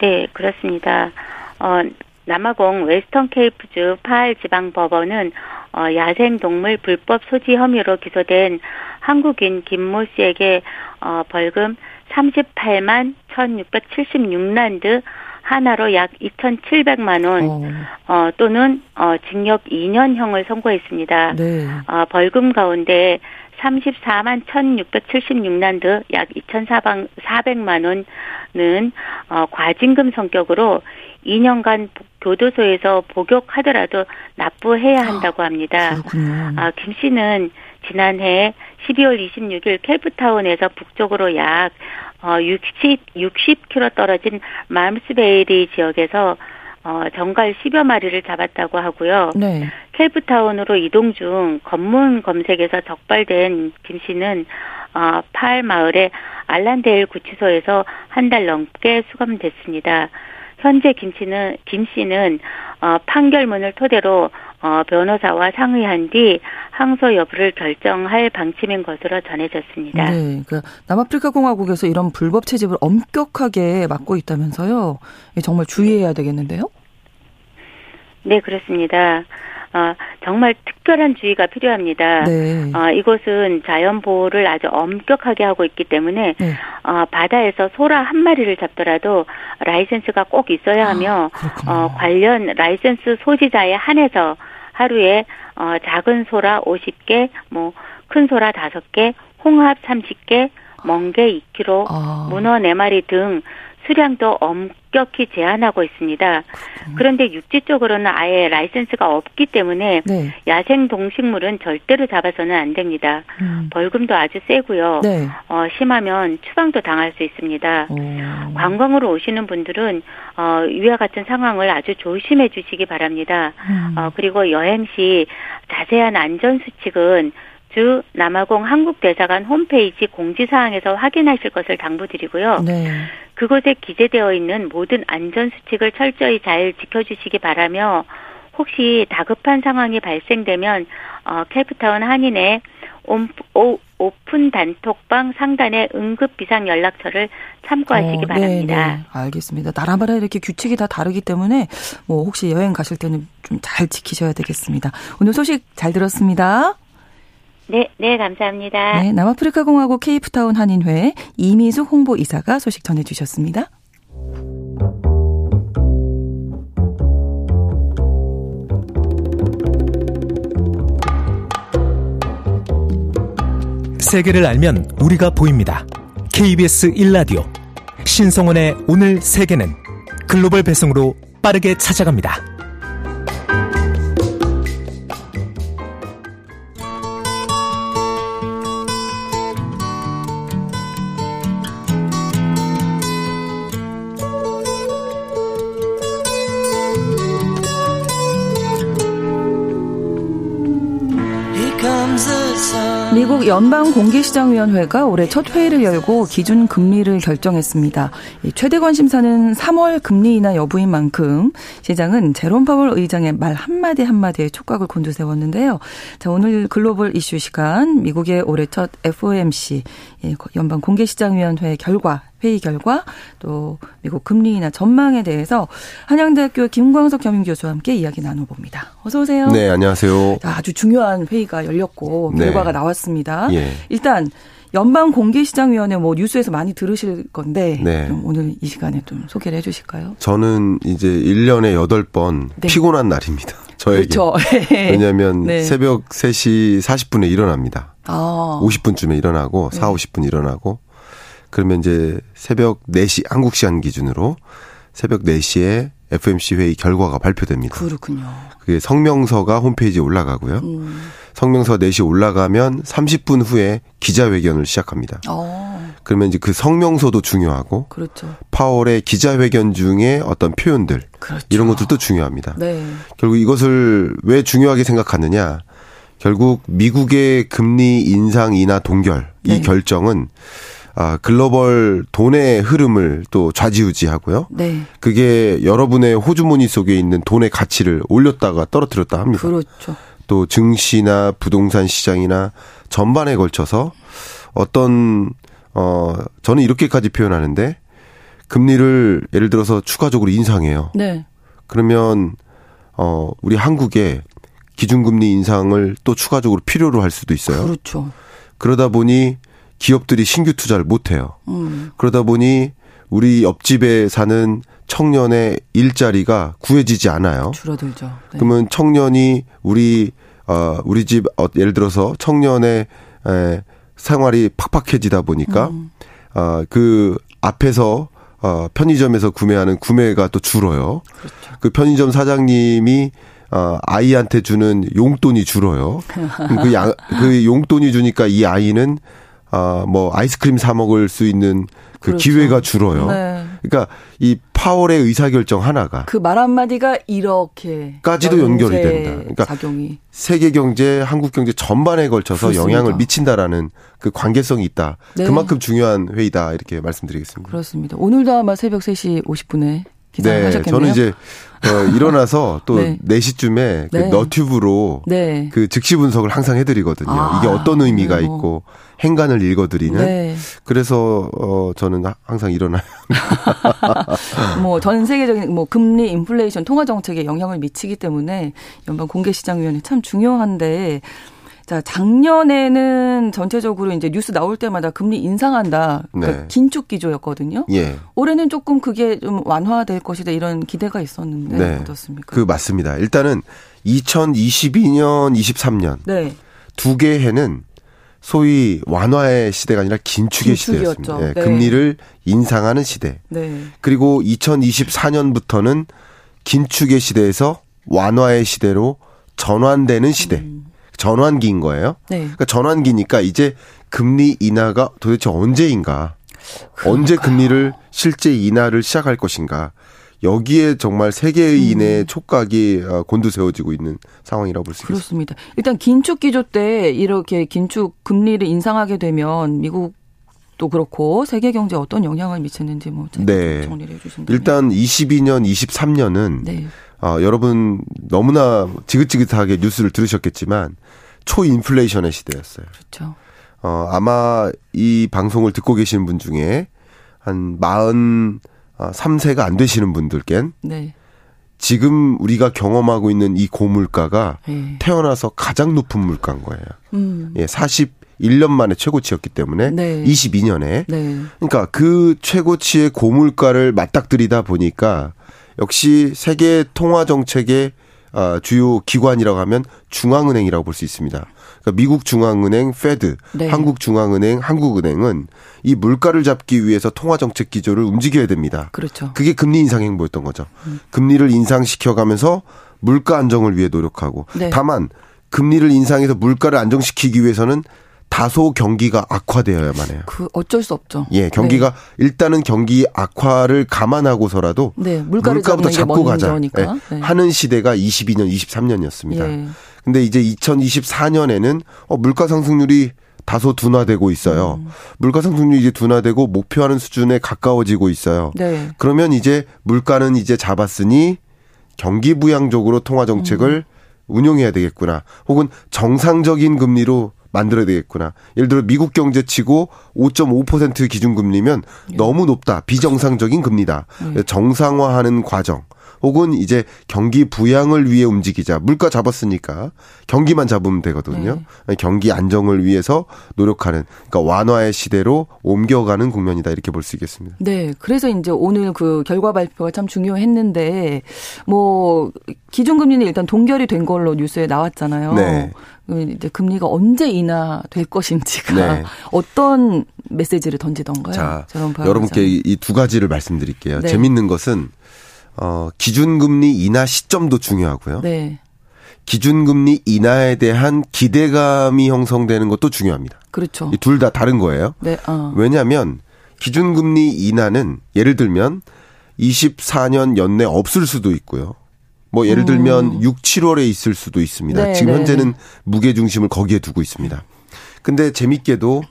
네, 그렇습니다. 어, 남아공 웨스턴 케이프주 파알 지방 법원은 어, 야생 동물 불법 소지 혐의로 기소된 한국인 김모 씨에게 어, 벌금 38만 1,676란드 하나로 약 2,700만 원 어, 어, 또는 어, 징역 2년형을 선고했습니다. 네. 어, 벌금 가운데 34만 1,676란드 약 2,400만 원은 어, 과징금 성격으로 2년간 교도소에서 복역하더라도 납부해야 한다고 합니다. 그렇군요. 아, 김 씨는 지난해 12월 26일 켈프타운에서 북쪽으로 약 어, 60, 60km 떨어진 맘스베이리 지역에서 어, 정갈 10여 마리를 잡았다고 하고요. 네. 켈프타운으로 이동 중 검문 검색에서 적발된 김 씨는 어, 파알 마을의 알란데일 구치소에서 한 달 넘게 수감됐습니다. 현재 김 씨는 김 씨는 어, 판결문을 토대로 어, 변호사와 상의한 뒤 항소 여부를 결정할 방침인 것으로 전해졌습니다. 네. 그 남아프리카 공화국에서 이런 불법 채집을 엄격하게 막고 있다면서요. 예, 정말 주의해야 되겠는데요. 네, 그렇습니다. 어, 정말 특별한 주의가 필요합니다. 네. 어, 이곳은 자연 보호를 아주 엄격하게 하고 있기 때문에 네. 어, 바다에서 소라 한 마리를 잡더라도 라이센스가 꼭 있어야 하며 그렇군요. 어, 관련 라이센스 소지자에 한해서 하루에 어, 작은 소라 50개, 뭐 큰 소라 5개, 홍합 30개, 멍게 2kg, 아. 문어 4마리 등 수량도 엄격히 제한하고 있습니다. 그런데 육지 쪽으로는 아예 라이센스가 없기 때문에 네. 야생 동식물은 절대로 잡아서는 안 됩니다. 음. 벌금도 아주 세고요. 네. 어, 심하면 추방도 당할 수 있습니다. 어. 관광으로 오시는 분들은 어, 이와 같은 상황을 아주 조심해 주시기 바랍니다. 음. 어, 그리고 여행 시 자세한 안전 수칙은 주 남아공 한국대사관 홈페이지 공지사항에서 확인하실 것을 당부드리고요. 네. 그곳에 기재되어 있는 모든 안전 수칙을 철저히 잘 지켜주시기 바라며 혹시 다급한 상황이 발생되면 어, 케이프타운 한인의 오픈 단톡방 상단의 응급 비상 연락처를 참고하시기 어, 바랍니다. 네, 네. 알겠습니다. 나라마다 이렇게 규칙이 다 다르기 때문에 뭐 혹시 여행 가실 때는 좀 잘 지키셔야 되겠습니다. 오늘 소식 잘 들었습니다. 네, 네, 감사합니다. 네, 남아프리카 공화국 케이프타운 한인회 이미숙 홍보이사가 소식 전해 주셨습니다. 세계를 알면 우리가 보입니다. KBS 1라디오 신성원의 오늘 세계는 글로벌 배송으로 빠르게 찾아갑니다. 미국 연방공개시장위원회가 올해 첫 회의를 열고 기준 금리를 결정했습니다. 최대 관심사는 3월 금리 인하 여부인 만큼 시장은 제롬 파월 의장의 말 한마디 한마디에 촉각을 곤두세웠는데요. 자, 오늘 글로벌 이슈 시간 미국의 올해 첫 FOMC 예, 연방공개시장위원회 결과 회의 결과 또 미국 금리 인하 전망에 대해서 한양대학교 김광석 겸임 교수와 함께 이야기 나눠봅니다. 어서 오세요. 네, 안녕하세요. 아주 중요한 회의가 열렸고 네. 결과가 나왔습니다. 예. 일단 연방 공개시장위원회 뭐 뉴스에서 많이 들으실 건데 네. 좀 오늘 이 시간에 좀 소개를 해주실까요? 저는 이제 1년에 8번 네. 피곤한 날입니다. 저에게. 그렇죠. 왜냐하면 네. 새벽 3시 40분에 일어납니다. 아, 50분쯤에 일어나고 4, 50분 일어나고 그러면 이제 새벽 4시 한국 시간 기준으로 새벽 4시에 FMC 회의 결과가 발표됩니다. 그렇군요. 그게 성명서가 홈페이지에 올라가고요. 음. 성명서가 4시에 올라가면 30분 후에 기자회견을 시작합니다. 어, 그러면 이제 그 성명서도 중요하고 그렇죠. 파월의 기자회견 중에 어떤 표현들 그렇죠. 이런 것들도 중요합니다. 네. 결국 이것을 왜 중요하게 생각하느냐? 결국 미국의 금리 인상 인하 동결 이 네. 결정은 아 글로벌 돈의 흐름을 또 좌지우지하고요. 네. 그게 여러분의 호주머니 속에 있는 돈의 가치를 올렸다가 떨어뜨렸다 합니다. 그렇죠. 또 증시나 부동산 시장이나 전반에 걸쳐서 어떤 어 저는 이렇게까지 표현하는데 금리를 예를 들어서 추가적으로 인상해요. 네. 그러면 어 우리 한국에 기준금리 인상을 또 추가적으로 필요로 할 수도 있어요. 그렇죠. 그러다 보니 기업들이 신규 투자를 못 해요. 음, 그러다 보니 우리 옆집에 사는 청년의 일자리가 구해지지 않아요. 줄어들죠. 네. 그러면 청년이 우리 어 우리 집 어, 예를 들어서 청년의 에, 생활이 팍팍해지다 보니까 음. 어 그 앞에서 어 편의점에서 구매하는 구매가 또 줄어요. 그렇죠. 그 편의점 사장님이 어 아이한테 주는 용돈이 줄어요. 그, 양, 그 용돈이 주니까 이 아이는 어뭐 아이스크림 사 먹을 수 있는 그 그렇죠. 기회가 줄어요. 네. 그러니까 이 파월의 의사결정 하나가 그 말 한마디가 이렇게 까지도 연결이 된다. 그러니까 작용이 세계 경제, 한국 경제 전반에 걸쳐서 그렇습니다. 영향을 미친다라는 그 관계성이 있다. 네. 그만큼 중요한 회의다 이렇게 말씀드리겠습니다. 그렇습니다. 오늘도 아마 새벽 3시 50분에 기상을 네, 하셨겠네요. 저는 이제 어, 일어나서 또 네. 4시쯤에 그 네. 너튜브로 네. 그 즉시 분석을 항상 해드리거든요. 아, 이게 어떤 의미가 그래요? 있고 행간을 읽어드리는. 네. 그래서 어 저는 항상 일어나요. 뭐 전 세계적인 뭐 금리, 인플레이션, 통화 정책에 영향을 미치기 때문에 연방 공개시장위원회 참 중요한데 자 작년에는 전체적으로 이제 뉴스 나올 때마다 금리 인상한다. 그러니까 네. 긴축 기조였거든요. 예. 올해는 조금 그게 좀 완화될 것이다 이런 기대가 있었는데 네. 어떻습니까? 그 맞습니다. 일단은 2022년, 23년 네. 두개 해는 소위 완화의 시대가 아니라 긴축의 긴축이었죠. 시대였습니다. 예, 네. 금리를 인상하는 시대. 네. 그리고 2024년부터는 긴축의 시대에서 완화의 시대로 전환되는 시대. 음. 전환기인 거예요. 네. 그러니까 전환기니까 이제 금리 인하가 도대체 언제인가? 언제 금리를 실제 인하를 시작할 것인가? 여기에 정말 세계인의 음. 촉각이 어, 곤두세워지고 있는 상황이라고 볼 수 있습니다. 그렇습니다. 일단 긴축 기조 때 이렇게 긴축 금리를 인상하게 되면 미국도 그렇고 세계 경제에 어떤 영향을 미치는지 뭐 네. 정리를 해 주신다면. 일단 22년, 23년은 네. 어, 여러분 너무나 지긋지긋하게 뉴스를 들으셨겠지만 초인플레이션의 시대였어요. 그렇죠. 어, 아마 이 방송을 듣고 계시는 분 중에 한 43세가 안 되시는 분들겐 네. 지금 우리가 경험하고 있는 이 고물가가 예. 태어나서 가장 높은 물가인 거예요. 음. 예, 41년 만에 최고치였기 때문에 네. 22년에 네. 그러니까 그 최고치의 고물가를 맞닥뜨리다 보니까 역시 세계 통화 정책의 아, 주요 기관이라고 하면 중앙은행이라고 볼 수 있습니다. 그러니까 미국 중앙은행, 페드, 네. 한국 중앙은행, 한국은행은 이 물가를 잡기 위해서 통화 정책 기조를 움직여야 됩니다. 그렇죠. 그게 금리 인상 행보였던 거죠. 금리를 인상시켜 가면서 물가 안정을 위해 노력하고 네. 다만 금리를 인상해서 물가를 안정시키기 위해서는 다소 경기가 악화되어야만 해요. 그 어쩔 수 없죠. 예, 경기가 일단은 경기 악화를 감안하고서라도 네, 물가부터 잡고 가자. 예, 네. 하는 시대가 22년, 23년이었습니다. 예. 근데 이제 2024년에는 어, 물가 상승률이 다소 둔화되고 있어요. 음. 물가 상승률이 이제 둔화되고 목표하는 수준에 가까워지고 있어요. 네. 그러면 이제 물가는 이제 잡았으니 경기 부양적으로 통화 정책을 음. 운용해야 되겠구나. 혹은 정상적인 금리로 만들어야 되겠구나. 예를 들어 미국 경제 치고 5.5% 기준금리면 예. 너무 높다. 비정상적인 금리다. 정상화하는 과정. 혹은 이제 경기 부양을 위해 움직이자. 물가 잡았으니까 경기만 잡으면 되거든요. 네. 경기 안정을 위해서 노력하는 그러니까 완화의 시대로 옮겨가는 국면이다 이렇게 볼 수 있겠습니다. 네. 그래서 이제 오늘 그 결과 발표가 참 중요했는데 뭐 기준금리는 일단 동결이 된 걸로 뉴스에 나왔잖아요. 네. 그 이제 금리가 언제 인하될 것인지가 네. 어떤 메시지를 던지던가요? 자, 여러분께 이 두 가지를 말씀드릴게요. 네. 재밌는 것은 어, 기준금리 인하 시점도 중요하고요. 네. 기준금리 인하에 대한 기대감이 형성되는 것도 중요합니다. 그렇죠. 이둘다 다른 거예요. 네. 어. 왜냐하면 기준금리 인하는 예를 들면 24년 연내 없을 수도 있고요. 뭐 예를 들면 6, 7월에 있을 수도 있습니다. 음. 네, 지금 네. 현재는 무게 중심을 거기에 두고 있습니다. 근데 재밌게도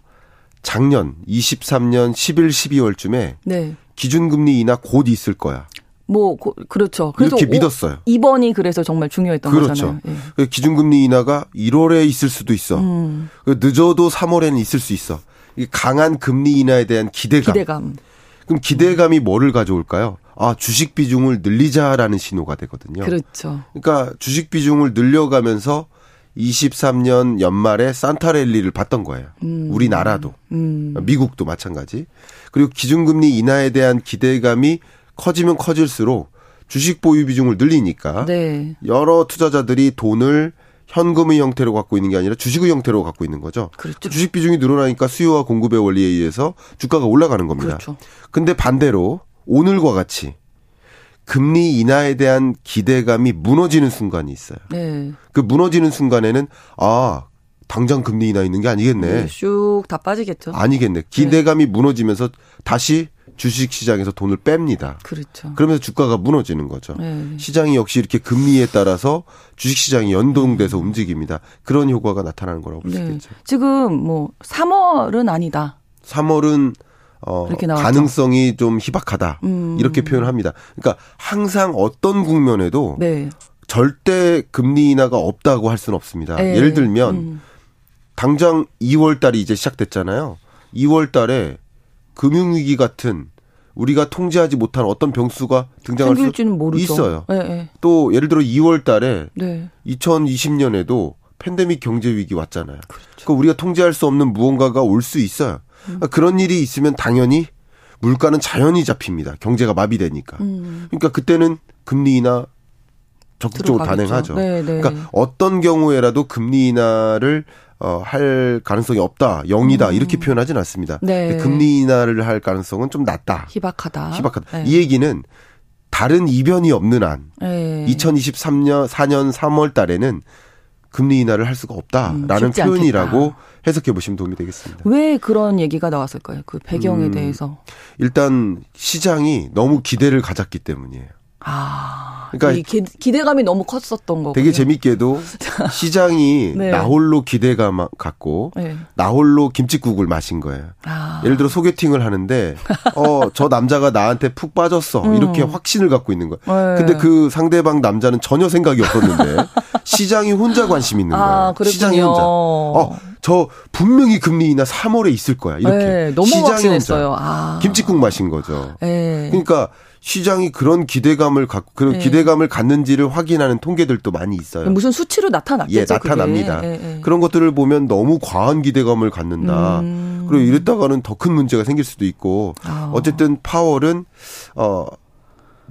작년 23년 11, 12월쯤에 네. 기준금리 인하 곧 있을 거야. 뭐 고- 그렇죠. 그래서 이렇게 오- 믿었어요. 이번이 그래서 정말 중요했던 그렇죠. 거잖아요. 예. 그 기준금리 인하가 1월에 있을 수도 있어. 음, 그 늦어도 3월에는 있을 수 있어. 이 강한 금리 인하에 대한 기대감. 기대감. 그럼 기대감이 뭐를 가져올까요? 아, 주식 비중을 늘리자라는 신호가 되거든요. 그렇죠. 그러니까 주식 비중을 늘려가면서 23년 연말에 산타랠리를 봤던 거예요. 우리나라도. 음. 미국도 마찬가지. 그리고 기준금리 인하에 대한 기대감이 커지면 커질수록 주식 보유 비중을 늘리니까 네. 여러 투자자들이 돈을 현금의 형태로 갖고 있는 게 아니라 주식의 형태로 갖고 있는 거죠. 그렇죠. 주식 비중이 늘어나니까 수요와 공급의 원리에 의해서 주가가 올라가는 겁니다. 그렇죠. 근데 반대로 오늘과 같이 금리 인하에 대한 기대감이 무너지는 순간이 있어요. 네. 그 무너지는 순간에는 아 당장 금리 인하 있는 게 아니겠네. 슉다 빠지겠죠. 아니겠네. 기대감이 무너지면서 다시 주식 시장에서 돈을 뺍니다. 그렇죠. 그러면서 주가가 무너지는 거죠. 네. 시장이 역시 이렇게 금리에 따라서 주식 시장이 연동돼서 움직입니다. 그런 효과가 나타나는 거라고 볼수 네. 있겠죠. 지금 뭐 3월은 아니다. 3월은 어. 가능성이 좀 희박하다. 음. 이렇게 표현을 합니다. 그러니까 항상 어떤 국면에도 네. 절대 금리 인하가 없다고 할 수는 없습니다. 네. 예를 들면 음. 당장 2월 달이 이제 시작됐잖아요. 2월 달에 금융위기 같은 우리가 통제하지 못한 어떤 병수가 등장할 수. 있어요. 네, 네. 또 예를 들어 2월 달에 네. 2020년에도 팬데믹 경제 위기 왔잖아요. 그 그렇죠. 까 우리가 통제할 수 없는 무언가가 올 수 있어요. 음. 그러니까 그런 일이 있으면 당연히 물가는 자연히 잡힙니다. 경제가 마비되니까. 음. 그러니까 그때는 금리 인하 적극적으로 들어가겠죠. 단행하죠. 네, 네. 그러니까 어떤 경우에라도 금리 인하를 어, 할 가능성이 없다, 영이다 이렇게 표현하진 않습니다. 음. 네. 금리 인하를 할 가능성은 좀 낮다, 희박하다. 희박하다. 네. 이 얘기는 다른 이변이 없는 한 네. 2023년 4년 3월 달에는 금리 인하를 할 수가 없다라는 음, 표현이라고 않겠다. 해석해 보시면 도움이 되겠습니다. 왜 그런 얘기가 나왔을까요? 그 배경에 음. 대해서. 일단 시장이 너무 기대를 가졌기 때문이에요. 아. 그러니까 이 기, 기대감이 너무 컸었던 거고. 되게 재밌게도 시장이 네. 나홀로 기대감 갖고 네. 나홀로 김치국을 마신 거예요. 아. 예를 들어 소개팅을 하는데 어 저 남자가 나한테 푹 빠졌어 이렇게 확신을 갖고 있는. 음. 네. 근데 그 상대방 남자는 전혀 생각이 없었는데 시장이 혼자 관심 있는. 아, 그렇군요. 시장이 혼자. 어, 저 분명히 금리 인하 3월에 있을 거야. 이렇게. 네, 너무 시장이 확신했어요. 혼자. 아. 김치국 마신 거죠. 네. 그러니까 시장이 그런 기대감을 갖고 그런 네. 기대감을 갖는지를 확인하는 통계들도 많이 있어요. 무슨 수치로 나타났겠죠. 예, 나타납니다. 예, 예. 그런 것들을 보면 너무 과한 기대감을 갖는다. 음. 그리고 이랬다가는 더 큰 문제가 생길 수도 있고 아. 어쨌든 파월은 어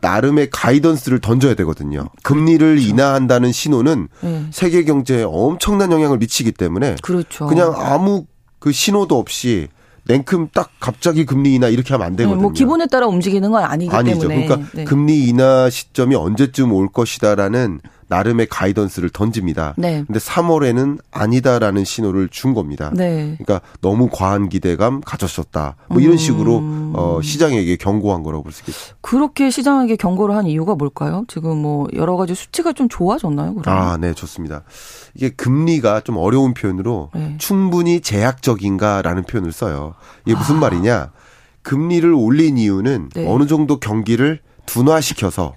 나름의 가이던스를 던져야 되거든요. 금리를 인하한다는 신호는 예. 세계 경제에 엄청난 영향을 미치기 때문에 그렇죠. 그냥 아무 그 신호도 없이 냉큼 딱 갑자기 금리 인하 이렇게 하면 안 네, 되거든요. 뭐 기본에 따라 움직이는 건 아니기 아니죠. 때문에. 그러니까 네. 금리 인하 시점이 언제쯤 올 것이다라는 나름의 가이던스를 던집니다. 네. 근데 3월에는 아니다라는 신호를 준 겁니다. 네. 그러니까 너무 과한 기대감 가졌었다. 뭐 이런 식으로 음. 어 시장에게 경고한 거라고 볼 수 있겠죠. 그렇게 시장에게 경고를 한 이유가 뭘까요? 지금 뭐 여러 가지 수치가 좀 좋아졌나요? 그럼? 아, 네, 좋습니다. 이게 금리가 좀 어려운 표현으로 네. 충분히 제약적인가라는 표현을 써요. 이게 아. 무슨 말이냐? 금리를 올린 이유는 네. 어느 정도 경기를 둔화시켜서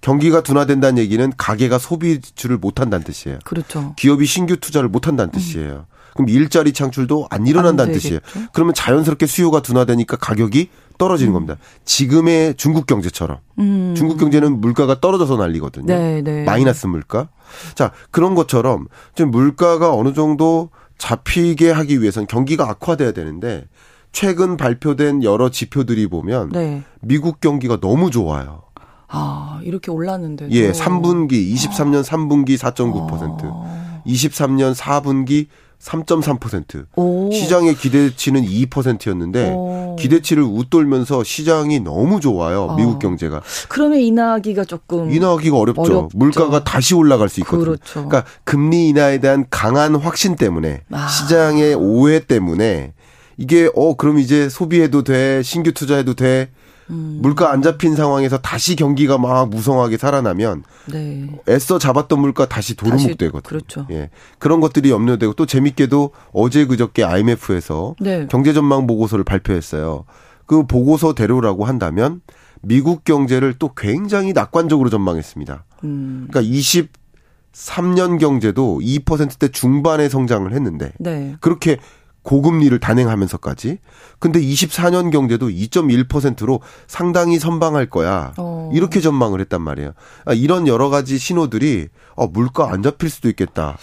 경기가 둔화된다는 얘기는 가게가 소비 지출을 못 한다는 뜻이에요. 그렇죠. 기업이 신규 투자를 못 한다는 뜻이에요. 그럼 일자리 창출도 안 일어난다는 안 뜻이에요. 그러면 자연스럽게 수요가 둔화되니까 가격이 떨어지는 겁니다. 지금의 중국 경제처럼. 음. 중국 경제는 물가가 떨어져서 난리거든요. 네, 네. 마이너스 물가. 자, 그런 것처럼 지금 물가가 어느 정도 잡히게 하기 위해서는 경기가 악화돼야 되는데 최근 발표된 여러 지표들이 보면 네. 미국 경기가 너무 좋아요. 아, 이렇게 올랐는데. 예, 3분기 23년 3분기 4.9%, 아. 23년 4분기 3.3%. 오. 시장의 기대치는 2%였는데 오. 기대치를 웃돌면서 시장이 너무 좋아요. 아. 미국 경제가. 그러면 인하하기가 조금 인하하기가 어렵죠. 어렵죠. 물가가 다시 올라갈 수 있거든요. 그렇죠. 러니까 금리 인하에 대한 강한 확신 때문에 아. 시장의 오해 때문에 이게 어 그럼 이제 소비해도 돼 신규 투자해도 돼 음. 물가 안 잡힌 상황에서 다시 경기가 막 무성하게 살아나면 네. 애써 잡았던 물가 다시 도루묵 되거든요. 그렇죠. 예. 그런 것들이 염려되고 또 재밌게도 어제 그저께 IMF에서 네. 경제 전망 보고서를 발표했어요. 그 보고서대로라고 한다면 미국 경제를 또 굉장히 낙관적으로 전망했습니다. 음. 그러니까 23년 경제도 2%대 중반의 성장을 했는데 네. 그렇게 고금리를 단행하면서까지 근데 24년 경제도 2.1%로 상당히 선방할 거야. 어. 이렇게 전망을 했단 말이에요. 아, 이런 여러 가지 신호들이 어, 물가 안 잡힐 수도 있겠다.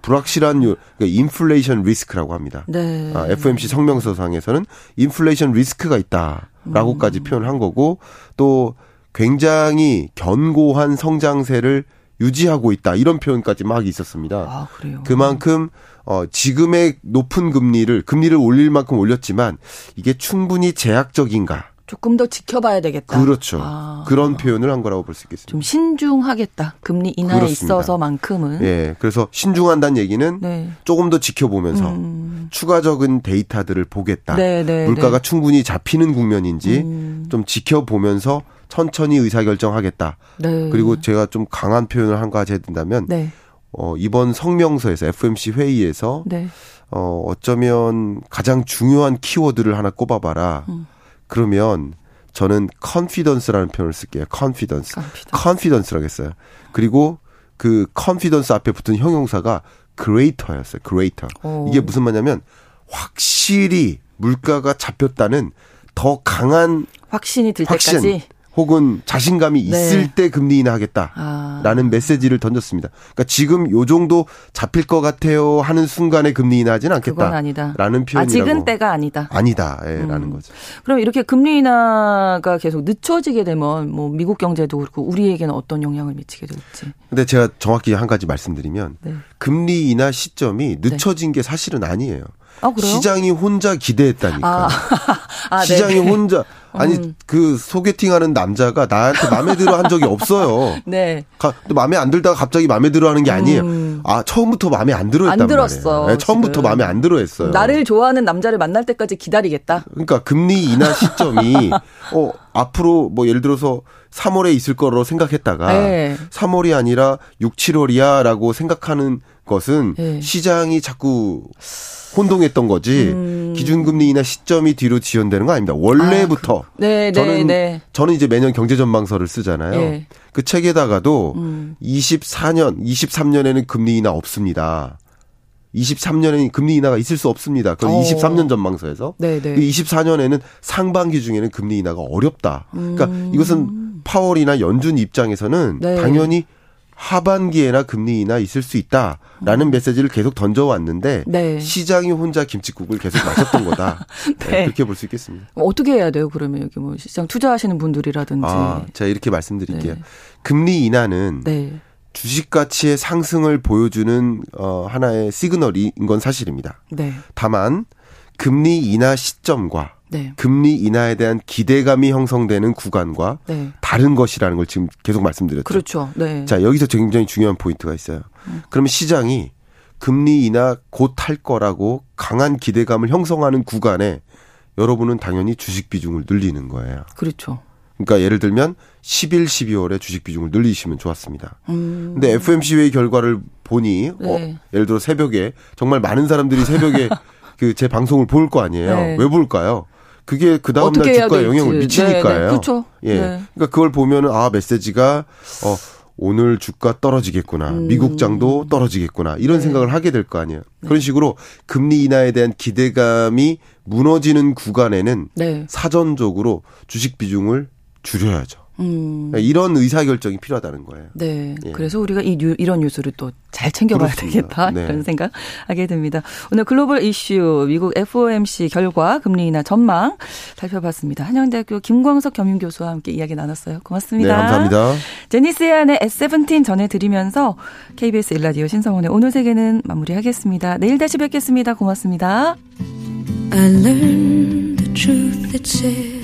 불확실한 요 그러니까 인플레이션 리스크라고 합니다. 네. 아, FMC 성명서상에서는 인플레이션 리스크가 있다라고까지 음. 표현한 거고 또 굉장히 견고한 성장세를 유지하고 있다 이런 표현까지 막 있었습니다. 아, 그래요. 그만큼 어 지금의 높은 금리를 금리를 올릴 만큼 올렸지만 이게 충분히 제약적인가? 조금 더 지켜봐야 되겠다. 그렇죠. 아. 그런 표현을 한 거라고 볼 수 있겠습니다. 좀 신중하겠다. 금리 인하에 그렇습니다. 있어서만큼은. 예. 그래서 신중한다는 얘기는 네. 조금 더 지켜보면서 음. 추가적인 데이터들을 보겠다. 네, 네, 물가가 네. 충분히 잡히는 국면인지 음. 좀 지켜보면서 천천히 의사결정하겠다. 네. 그리고 제가 좀 강한 표현을 한 가지 해둔다면 네. 어, 이번 성명서에서 FMC 회의에서 네. 어, 어쩌면 가장 중요한 키워드를 하나 꼽아봐라. 음. 그러면 저는 confidence라는 표현을 쓸게요. confidence. Confidence. confidence라고 했어요. 그리고 그 confidence 앞에 붙은 형용사가 greater였어요. greater. 오. 이게 무슨 말이냐면 확실히 물가가 잡혔다는 더 강한 확신이 들 확신 때까지. 혹은 자신감이 네. 있을 때 금리 인하하겠다. 아. 라는 메시지를 던졌습니다. 그러니까 지금 요 정도 잡힐 것 같아요 하는 순간에 금리 인하하지는 않겠다. 그건 아니다. 라는 표현이라고. 아직은 때가 아니다. 아니다. 예, 음. 라는 거죠. 그럼 이렇게 금리 인하가 계속 늦춰지게 되면 뭐 미국 경제도 그렇고 우리에게는 어떤 영향을 미치게 될지. 근데 제가 정확히 한 가지 말씀드리면 네. 금리 인하 시점이 늦춰진 게 사실은 아니에요. 아? 시장이 혼자 기대했다니까. 아, 아, 시장이 네네. 혼자 아니 음. 그 소개팅하는 남자가 나한테 마음에 들어 한 적이 없어요. 네. 가, 또 마음에 안 들다가 갑자기 마음에 들어 하는 게 아니에요. 음. 아, 처음부터 마음에 안 들어 했단 안 들었어. 네, 처음부터 지금. 마음에 안 들어 했어요. 나를 좋아하는 남자를 만날 때까지 기다리겠다. 그러니까 금리 인하 시점이 어 앞으로 뭐 예를 들어서 3월에 있을 거로 생각했다가 네. 3월이 아니라 6, 7월이야라고 생각하는 것은 네. 시장이 자꾸 혼동했던 거지 음. 기준금리 인하 시점이 뒤로 지연되는 거 아닙니다. 원래부터 네, 네, 저는 네. 저는 이제 매년 경제 전망서를 쓰잖아요. 예. 그 책에다가도 음. 24년, 23년에는 금리 인하 없습니다. 23년에는 금리 인하가 있을 수 없습니다. 그건 어. 23년 전망서에서. 네, 네. 24년에는 상반기 중에는 금리 인하가 어렵다. 그러니까 음. 이것은 파월이나 연준 입장에서는 네. 당연히 하반기에나 금리 인하 있을 수 있다라는 메시지를 계속 던져왔는데 음. 네. 시장이 혼자 김치국을 계속 마셨던 거다. 네, 네. 그렇게 볼 수 있겠습니다. 어떻게 해야 돼요? 그러면 여기 뭐 시장 투자하시는 분들이라든지. 아, 제가 이렇게 말씀드릴게요. 네. 금리 인하는 네. 주식 가치의 상승을 보여주는 어, 하나의 시그널인 건 사실입니다. 네. 다만 금리 인하 시점과 네. 금리 인하에 대한 기대감이 형성되는 구간과 네. 다른 것이라는 걸 지금 계속 말씀드렸죠. 그렇죠. 네. 자, 여기서 굉장히 중요한 포인트가 있어요. 그러면 시장이 금리 인하 곧 할 거라고 강한 기대감을 형성하는 구간에 여러분은 당연히 주식 비중을 늘리는 거예요. 그렇죠. 그러니까 예를 들면 10일, 12월에 주식 비중을 늘리시면 좋았습니다. 음. 근데 FMC 회의 결과를 보니 어, 네. 예를 들어 새벽에 정말 많은 사람들이 새벽에 그 제 방송을 볼 거 아니에요. 네. 왜 볼까요? 그게 그 다음 날 주가에. 영향을 미치니까요. 네, 네. 그렇죠. 예. 네. 그러니까 그걸 보면은 아 메시지가 어 오늘 주가 떨어지겠구나. 음. 미국 장도 떨어지겠구나. 이런 네. 생각을 하게 될 거 아니에요. 그런 식으로 금리 인하에 대한 기대감이 무너지는 구간에는 네. 사전적으로 주식 비중을 줄여야죠. 음. 이런 의사 결정이 필요하다는 거예요. 네. 예. 그래서 우리가 이 뉴, 이런 뉴스를 또 잘 챙겨봐야 그렇습니다. 되겠다. 네. 이런 생각 하게 됩니다. 오늘 글로벌 이슈 미국 FOMC 결과 금리 인하 전망 살펴봤습니다. 한양대학교 김광석 겸임교수와 함께 이야기 나눴어요. 고맙습니다. 네, 감사합니다. 제니스의 S17 전해드리면서 KBS 일라디오 신성원의 오늘 세계는 마무리하겠습니다. 내일 다시 뵙겠습니다. 고맙습니다. I learned the truth that said